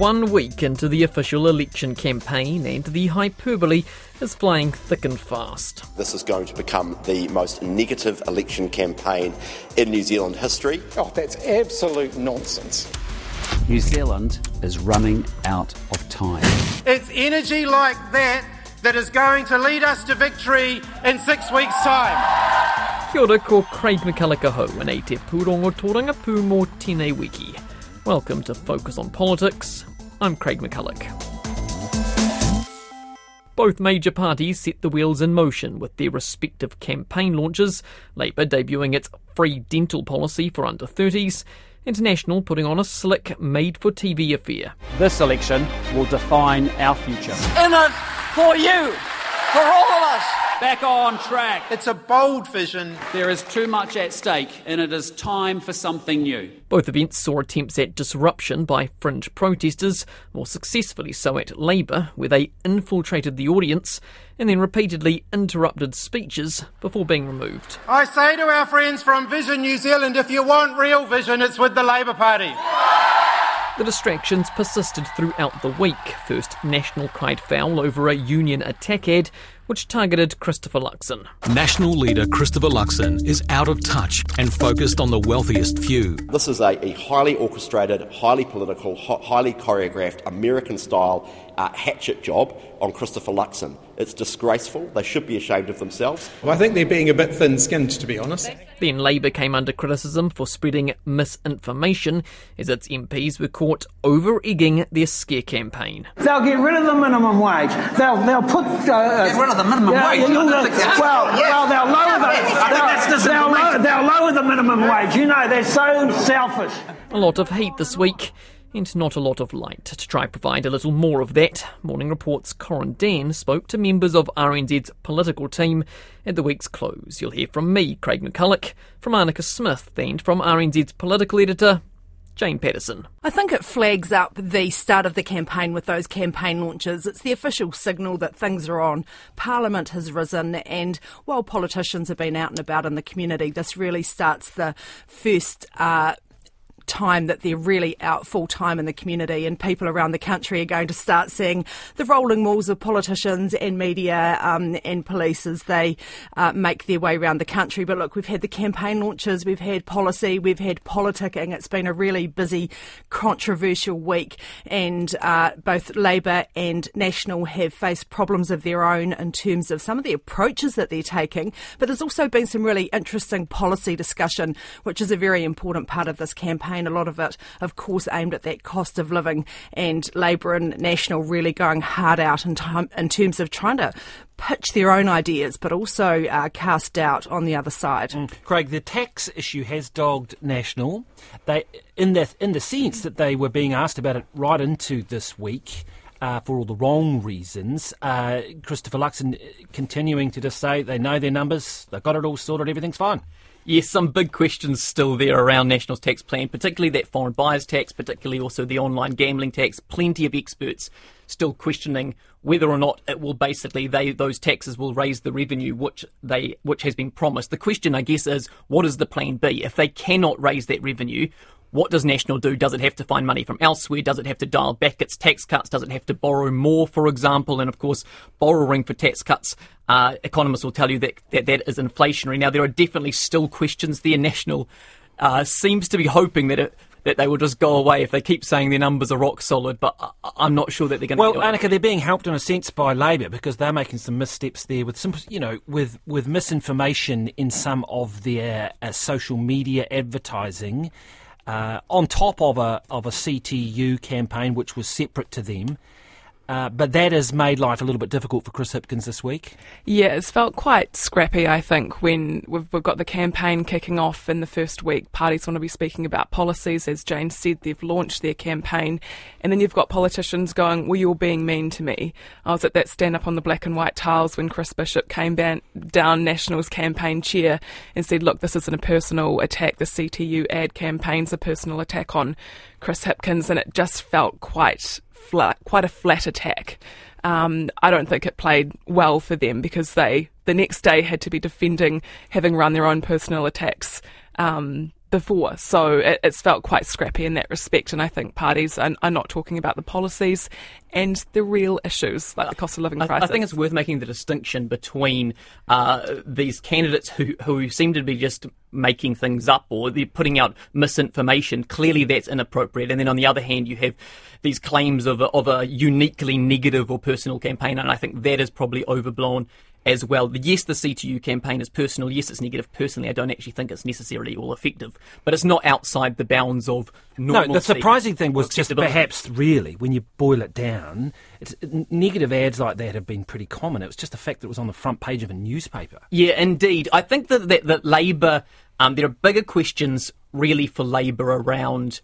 one week into the official election campaign, and the hyperbole is flying thick and fast. This is going to become the most negative election campaign in New Zealand history. Oh, that's absolute nonsense. New Zealand is running out of time. It's energy like that that is going to lead us to victory in six weeks' time. Kia ora ko Craig McCulloch aho, and e te pūrongo tōranga pū mō tēnei wiki. Welcome to Focus on Politics. I'm Craig McCulloch. Both major parties set the wheels in motion with their respective campaign launches, Labour debuting its free dental policy for under 30s, International putting on a slick, made for TV affair. This election will define our future. In it for you, for all of us. Back on track. It's a bold vision. There is too much at stake, and it is time for something new. Both events saw attempts at disruption by fringe protesters, more successfully so at Labour, where they infiltrated the audience and then repeatedly interrupted speeches before being removed. I say to our friends from Vision New Zealand if you want real vision, it's with the Labour Party. The distractions persisted throughout the week. First, National cried foul over a union attack ad which targeted Christopher Luxon. National leader Christopher Luxon is out of touch and focused on the wealthiest few. This is a, a highly orchestrated, highly political, hi- highly choreographed, American style uh, hatchet job on Christopher Luxon. It's disgraceful. They should be ashamed of themselves. Well, I think they're being a bit thin skinned, to be honest. Then Labour came under criticism for spreading misinformation as its MPs were caught over egging their scare campaign. They'll get rid of the minimum wage. They'll they'll put uh, Get rid of the minimum yeah, wage. yeah, I don't yeah, think that's- well, Yes. well, they'll lower the Yes, I think that's they'll, they'll, lower, they'll lower the minimum wage. You know they're so selfish. A lot of heat this week, and not a lot of light. To try provide a little more of that, Morning Report's Corin Dann spoke to members of RNZ's political team at the week's close. You'll hear from me, Craig McCulloch, from Anneke Smith, and from RNZ's political editor, Jane Patterson. I think it flags up the start of the campaign with those campaign launches. It's the official signal that things are on. Parliament has risen, and while politicians have been out and about in the community, this really starts the first. Uh, time that they're really out full time in the community and people around the country are going to start seeing the rolling walls of politicians and media um, and police as they uh, make their way around the country. But look, we've had the campaign launches, we've had policy, we've had politicking. It's been a really busy, controversial week, and uh, both Labor and National have faced problems of their own in terms of some of the approaches that they're taking. But there's also been some really interesting policy discussion, which is a very important part of this campaign. A lot of it, of course, aimed at that cost of living, and Labor and National really going hard out in, time, in terms of trying to pitch their own ideas, but also uh, cast doubt on the other side. Craig, the tax issue has dogged National. They, in the in the sense that they were being asked about it right into this week. Uh, for all the wrong reasons, uh, Christopher Luxon continuing to just say they know their numbers, they've got it all sorted, everything's fine. Yes, some big questions still there around National's tax plan, particularly that foreign buyers tax, particularly also the online gambling tax. Plenty of experts still questioning whether or not it will basically they those taxes will raise the revenue which they which has been promised. The question I guess is what is the plan B? If they cannot raise that revenue, what does National do? Does it have to find money from elsewhere? Does it have to dial back its tax cuts? Does it have to borrow more, for example? And of course, borrowing for tax cuts, uh, economists will tell you that, that that is inflationary. Now, there are definitely still questions there. National uh, seems to be hoping that it, that they will just go away if they keep saying their numbers are rock solid, but I, I'm not sure that they're going to Well. Anneke, they're being helped in a sense by Labor because they're making some missteps there with some, you know, with with misinformation in some of their uh, social media advertising. Uh, on top of a of a CTU campaign, which was separate to them, Uh, but that has made life a little bit difficult for Chris Hipkins this week. Yeah, it's felt quite scrappy, I think, when we've, we've got the campaign kicking off in the first week. Parties want to be speaking about policies. As Jane said, they've launched their campaign. And then you've got politicians going, Well, you're being mean to me. I was at that stand up on the black and white tiles when Chris Bishop came ban- down National's campaign chair and said, Look, this isn't a personal attack. The CTU ad campaign's a personal attack on Chris Hipkins. And it just felt quite flat, quite a flat attack. Um, I don't think it played well for them because they the next day had to be defending having run their own personal attacks um, before. So it, it's felt quite scrappy in that respect. And I think parties are, are, not talking about the policies and the real issues like the cost of living crisis. I, I think it's worth making the distinction between uh, these candidates who, who seem to be just making things up or they're putting out misinformation. Clearly, that's inappropriate. And then on the other hand, you have these claims of a, of a uniquely negative or personal campaign, and I think that is probably overblown as well. Yes, the CTU campaign is personal. Yes, it's negative. Personally, I don't actually think it's necessarily all effective, but it's not outside the bounds of normal. No, the surprising thing was just perhaps really, when you boil it down, negative ads like that have been pretty common. It was just the fact that it was on the front page of a newspaper. Yeah, indeed. I think that, that, that Labour, um, there are bigger questions really for Labour around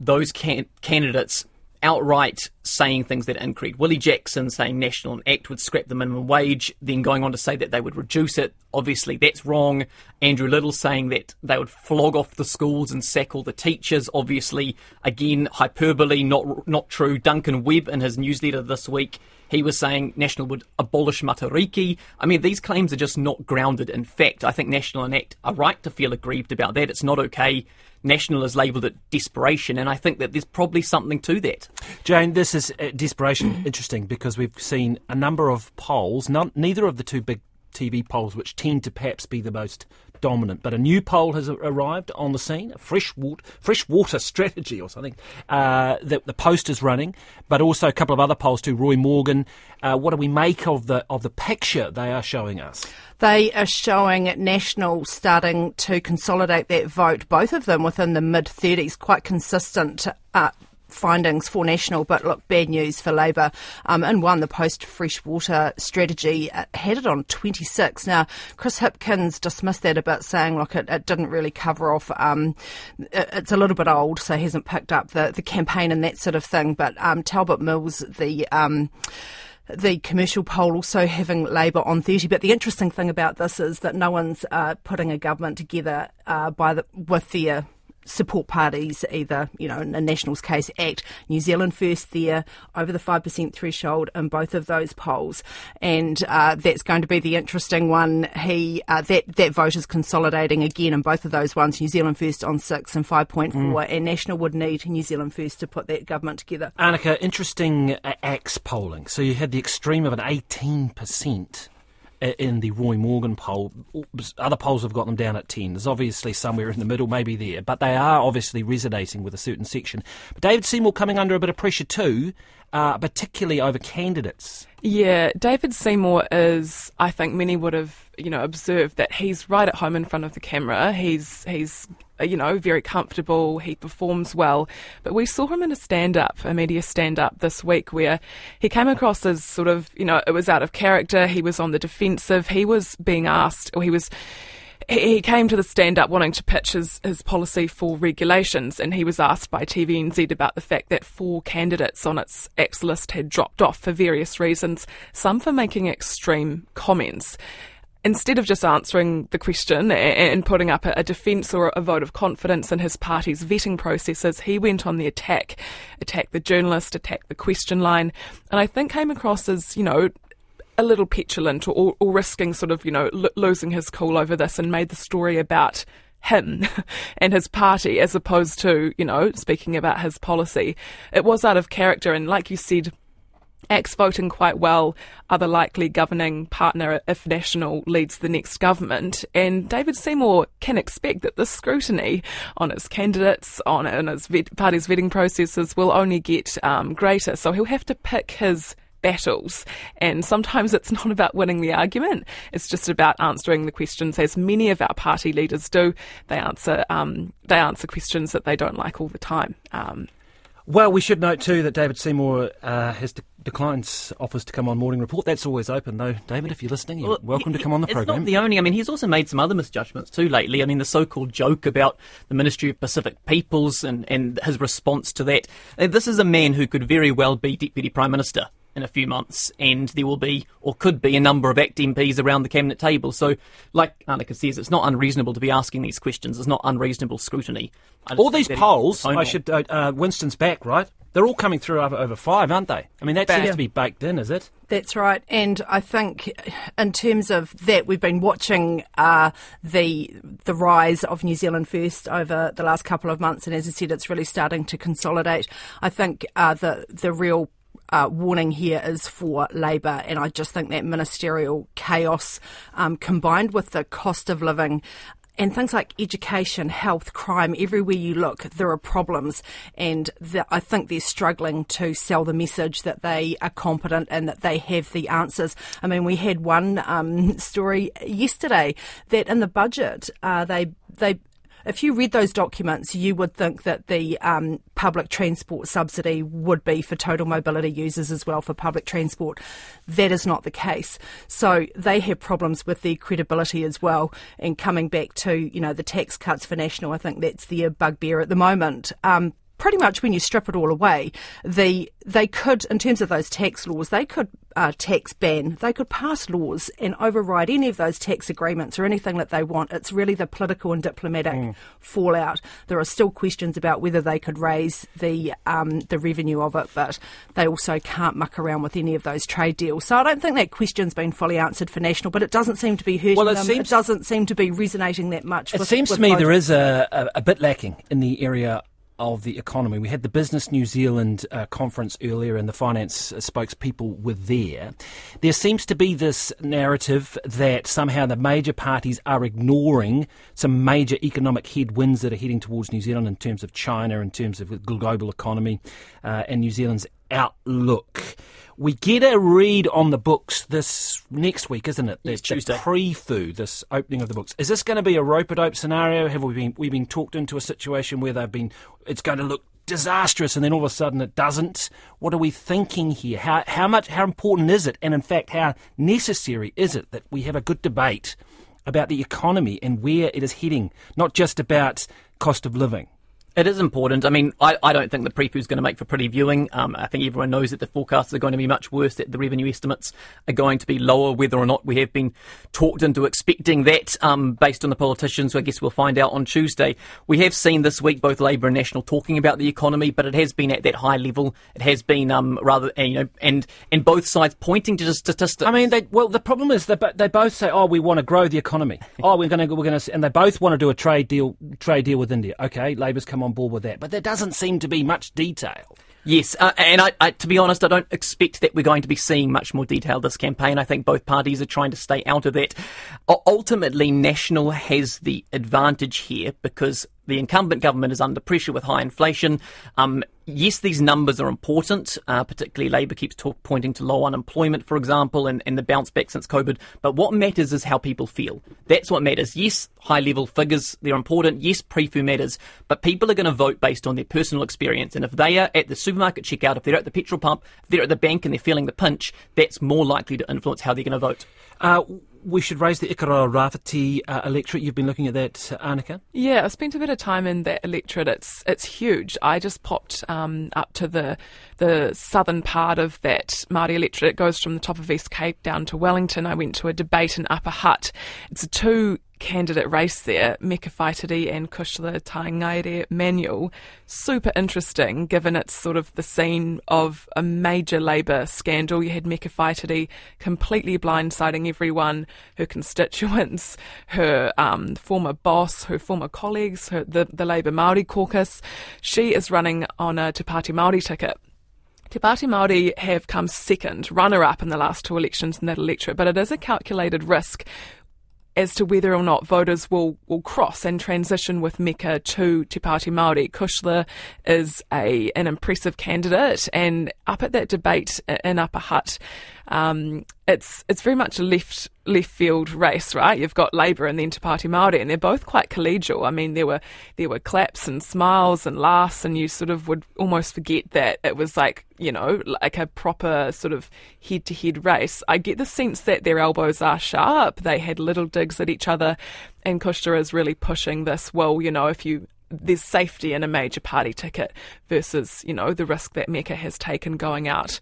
those can- candidates outright saying things that increase. Willie Jackson saying National Act would scrap the minimum wage, then going on to say that they would reduce it. Obviously, that's wrong. Andrew Little saying that they would flog off the schools and sack all the teachers. Obviously, again, hyperbole, not not true. Duncan Webb in his newsletter this week he was saying National would abolish Matariki. I mean, these claims are just not grounded in fact. I think National and ACT are right to feel aggrieved about that. It's not okay. National has labelled it desperation, and I think that there's probably something to that. Jane, this is uh, desperation interesting because we've seen a number of polls, none, neither of the two big TV polls, which tend to perhaps be the most dominant. But a new poll has arrived on the scene, a fresh water, fresh water strategy or something uh, that the Post is running, but also a couple of other polls too. Roy Morgan, uh, what do we make of the of the picture they are showing us? They are showing National starting to consolidate that vote, both of them within the mid 30s, quite consistent. Uh, findings for National, but look, bad news for Labor. Um, and one, the post freshwater strategy uh, had it on 26. Now, Chris Hipkins dismissed that a bit, saying, look, it, it didn't really cover off. Um, it, it's a little bit old, so he hasn't picked up the, the campaign and that sort of thing. But um, Talbot Mills, the um, the commercial poll also having Labor on 30. But the interesting thing about this is that no one's uh, putting a government together uh, by the, with their support parties, either, you know, in the Nationals case, ACT, New Zealand First there, over the 5% threshold in both of those polls. And uh, that's going to be the interesting one. He uh, that, that vote is consolidating again in both of those ones, New Zealand First on 6 and 5.4, mm. and National would need New Zealand First to put that government together. Anneke, interesting uh, ACT's polling. So you had the extreme of an 18% in the Roy Morgan poll. Other polls have got them down at 10. There's obviously somewhere in the middle, maybe there, but they are obviously resonating with a certain section. But David Seymour coming under a bit of pressure too, uh, particularly over candidates. Yeah, David Seymour is, I think many would have, you know, observed that he's right at home in front of the camera. He's he's uh, you know, very comfortable. He performs well. But we saw him in a stand up, a media stand up this week where he came across as sort of, you know, it was out of character. He was on the defensive. He was being asked, or he was he came to the stand up wanting to pitch his, his policy for regulations, and he was asked by TVNZ about the fact that four candidates on its ACT's list had dropped off for various reasons, some for making extreme comments instead of just answering the question and putting up a defence or a vote of confidence in his party's vetting processes, he went on the attack, attacked the journalist, attacked the question line, and I think came across as, you know, a little petulant or, or risking sort of, you know, lo- losing his cool over this and made the story about him and his party as opposed to, you know, speaking about his policy. It was out of character and like you said, ACT's voting quite well are the likely governing partner if National leads the next government. And David Seymour can expect that the scrutiny on his candidates, on, on his vet, party's vetting processes will only get um, greater. So he'll have to pick his battles. And sometimes it's not about winning the argument, it's just about answering the questions as many of our party leaders do. They answer, um, they answer questions that they don't like all the time. Um, well, we should note too that David Seymour uh, has de- declined offers to come on Morning Report. That's always open, though. David, if you're listening, you're well, welcome to come on the it's program. Not the only. I mean, he's also made some other misjudgments too lately. I mean, the so-called joke about the Ministry of Pacific Peoples and, and his response to that. Uh, this is a man who could very well be Deputy Prime Minister in a few months, and there will be, or could be, a number of ACT MPs around the cabinet table. So, like Anneke says, it's not unreasonable to be asking these questions. It's not unreasonable scrutiny. All these polls, I should. Uh, uh, Winston's back, right? They're all coming through over, over five, aren't they? I mean, that seems Yeah. to be baked in, is it? That's right, and I think in terms of that, we've been watching uh, the the rise of New Zealand First over the last couple of months, and as I said, it's really starting to consolidate. I think uh, the the real uh, warning here is for Labor, and I just think that ministerial chaos um, combined with the cost of living and things like education, health, crime, everywhere you look, there are problems. And the, I think they're struggling to sell the message that they are competent and that they have the answers. I mean, we had one um, story yesterday that in the budget, uh, they they if you read those documents, you would think that the um, public transport subsidy would be for total mobility users as well for public transport. That is not the case. So they have problems with their credibility as well. And coming back to you know the tax cuts for national, I think that's their bugbear at the moment. Um, pretty much when you strip it all away, the they could, in terms of those tax laws, they could uh, tax ban, they could pass laws and override any of those tax agreements or anything that they want. It's really the political and diplomatic fallout. There are still questions about whether they could raise the um, the revenue of it, but they also can't muck around with any of those trade deals. So I don't think that question's been fully answered for national, but it doesn't seem to be hurting Well, it them. seems- it doesn't seem to be resonating that much. It with, seems with to me there is a, a, a bit lacking in the area of the economy. We had the Business New Zealand uh, conference earlier, and the finance uh, spokespeople were there. There seems to be this narrative that somehow the major parties are ignoring some major economic headwinds that are heading towards New Zealand in terms of China, in terms of the global economy, uh, and New Zealand's outlook. We get a read on the books this next week, isn't it? Yes, The- Tuesday. The PREFU, this opening of the books. Is this going to be a rope-a-dope scenario? Have we been we been talked into a situation where they've been? It's going to look disastrous, and then all of a sudden it doesn't. What are we thinking here? How how much how important is it, and in fact, how necessary is it that we have a good debate about the economy and where it is heading, not just about cost of living? It is important. I mean, I, I don't think the preview is going to make for pretty viewing. Um, I think everyone knows that the forecasts are going to be much worse, that the revenue estimates are going to be lower, whether or not we have been talked into expecting that um, based on the politicians. So I guess we'll find out on Tuesday. We have seen this week both Labor and National talking about the economy, but it has been at that high level. It has been um, rather, uh, you know, and, and both sides pointing to the statistics. I mean, they, well, the problem is they, bo- they both say, "Oh, we want to grow the economy. Oh, we're going to, we're going to," and they both want to do a trade deal, trade deal with India. Okay, Labor's come on board with that, but there doesn't seem to be much detail. Yes, uh, and I, I, to be honest, I don't expect that we're going to be seeing much more detail this campaign. I think both parties are trying to stay out of that. U- ultimately, National has the advantage here because the incumbent government is under pressure with high inflation. Um, yes, these numbers are important. Uh, particularly, Labor keeps talk, pointing to low unemployment, for example, and, and the bounce back since COVID. But what matters is how people feel. That's what matters. Yes, high level figures, they're important. Yes, PREFU matters. But people are going to vote based on their personal experience. And if they are at the supermarket checkout, if they're at the petrol pump, if they're at the bank and they're feeling the pinch, that's more likely to influence how they're going to vote. Uh, we should raise the Ikaroa Rāwhiti uh, electorate. You've been looking at that, uh, Anneke. Yeah, I've spent a bit of time in that electorate. It's it's huge. I just popped um, up to the the southern part of that Māori electorate. It goes from the top of East Cape down to Wellington. I went to a debate in Upper Hutt. It's a two candidate race there, Meka Whaitiri and Cushla Tangaere Manuel. Super interesting, given it's sort of the scene of a major Labour scandal. You had Meka Whaitiri completely blindsiding everyone, her constituents, her um, former boss, her former colleagues, her, the, the Labour Māori caucus. She is running on a Te Pāti Māori ticket. Te Pāti Māori have come second, runner-up in the last two elections in that electorate, but it is a calculated risk as to whether or not voters will, will cross and transition with Meka to Te Pāti Māori. Cushla is a an impressive candidate, and up at that debate in Upper Hutt, um, it's it's very much a left left field race, right? You've got Labour and then Te Pāti Māori, and they're both quite collegial. I mean, there were there were claps and smiles and laughs, and you sort of would almost forget that it was like you know like a proper sort of head to head race. I get the sense that their elbows are sharp. They had little digs at each other, and Cushla is really pushing this. Well, you know, if you there's safety in a major party ticket versus you know the risk that Meka has taken going out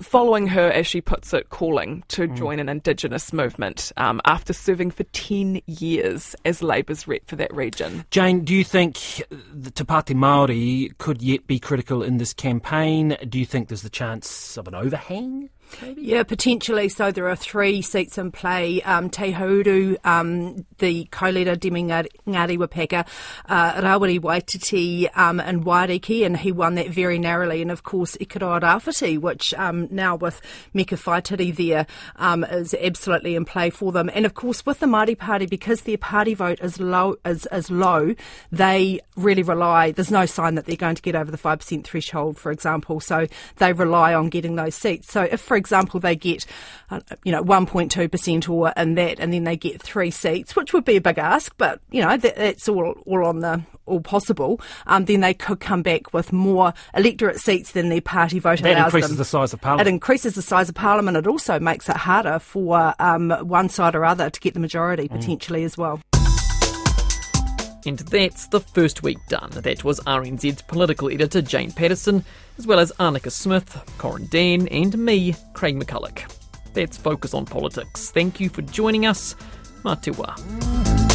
following her, as she puts it, calling to Mm. join an Indigenous movement um, after serving for 10 years as Labour's rep for that region. Jane, do you think the Te Pāti Māori could yet be critical in this campaign? Do you think there's the chance of an overhang? Yeah, potentially. So there are three seats in play. Um, Te Hauru, um, the co-leader Debbie Ngarewa-Packer, uh, Rawiri Waititi um, and Waiariki, and he won that very narrowly. And of course, Ikaroa Rāwhiti, which um, now with Meka Whaitiri there, um, is absolutely in play for them. And of course, with the Māori Party, because their party vote is low, is, is low, they really rely, there's no sign that they're going to get over the 5% threshold, for example. So they rely on getting those seats. So if, for example, they get, uh, you know, 1.2% or in that, and then they get three seats, which would be a big ask, but, you know, that, that's all, all on the, all possible, um, then they could come back with more electorate seats than their party vote That allows increases them. the size of Parliament. It increases the size of Parliament. It also makes it harder for um, one side or other to get the majority, potentially, as well. And that's the first week done. That was RNZ's political editor Jane Patterson, as well as Anneke Smith, Corin Dann, and me, Craig McCulloch. That's Focus on Politics. Thank you for joining us. Wā.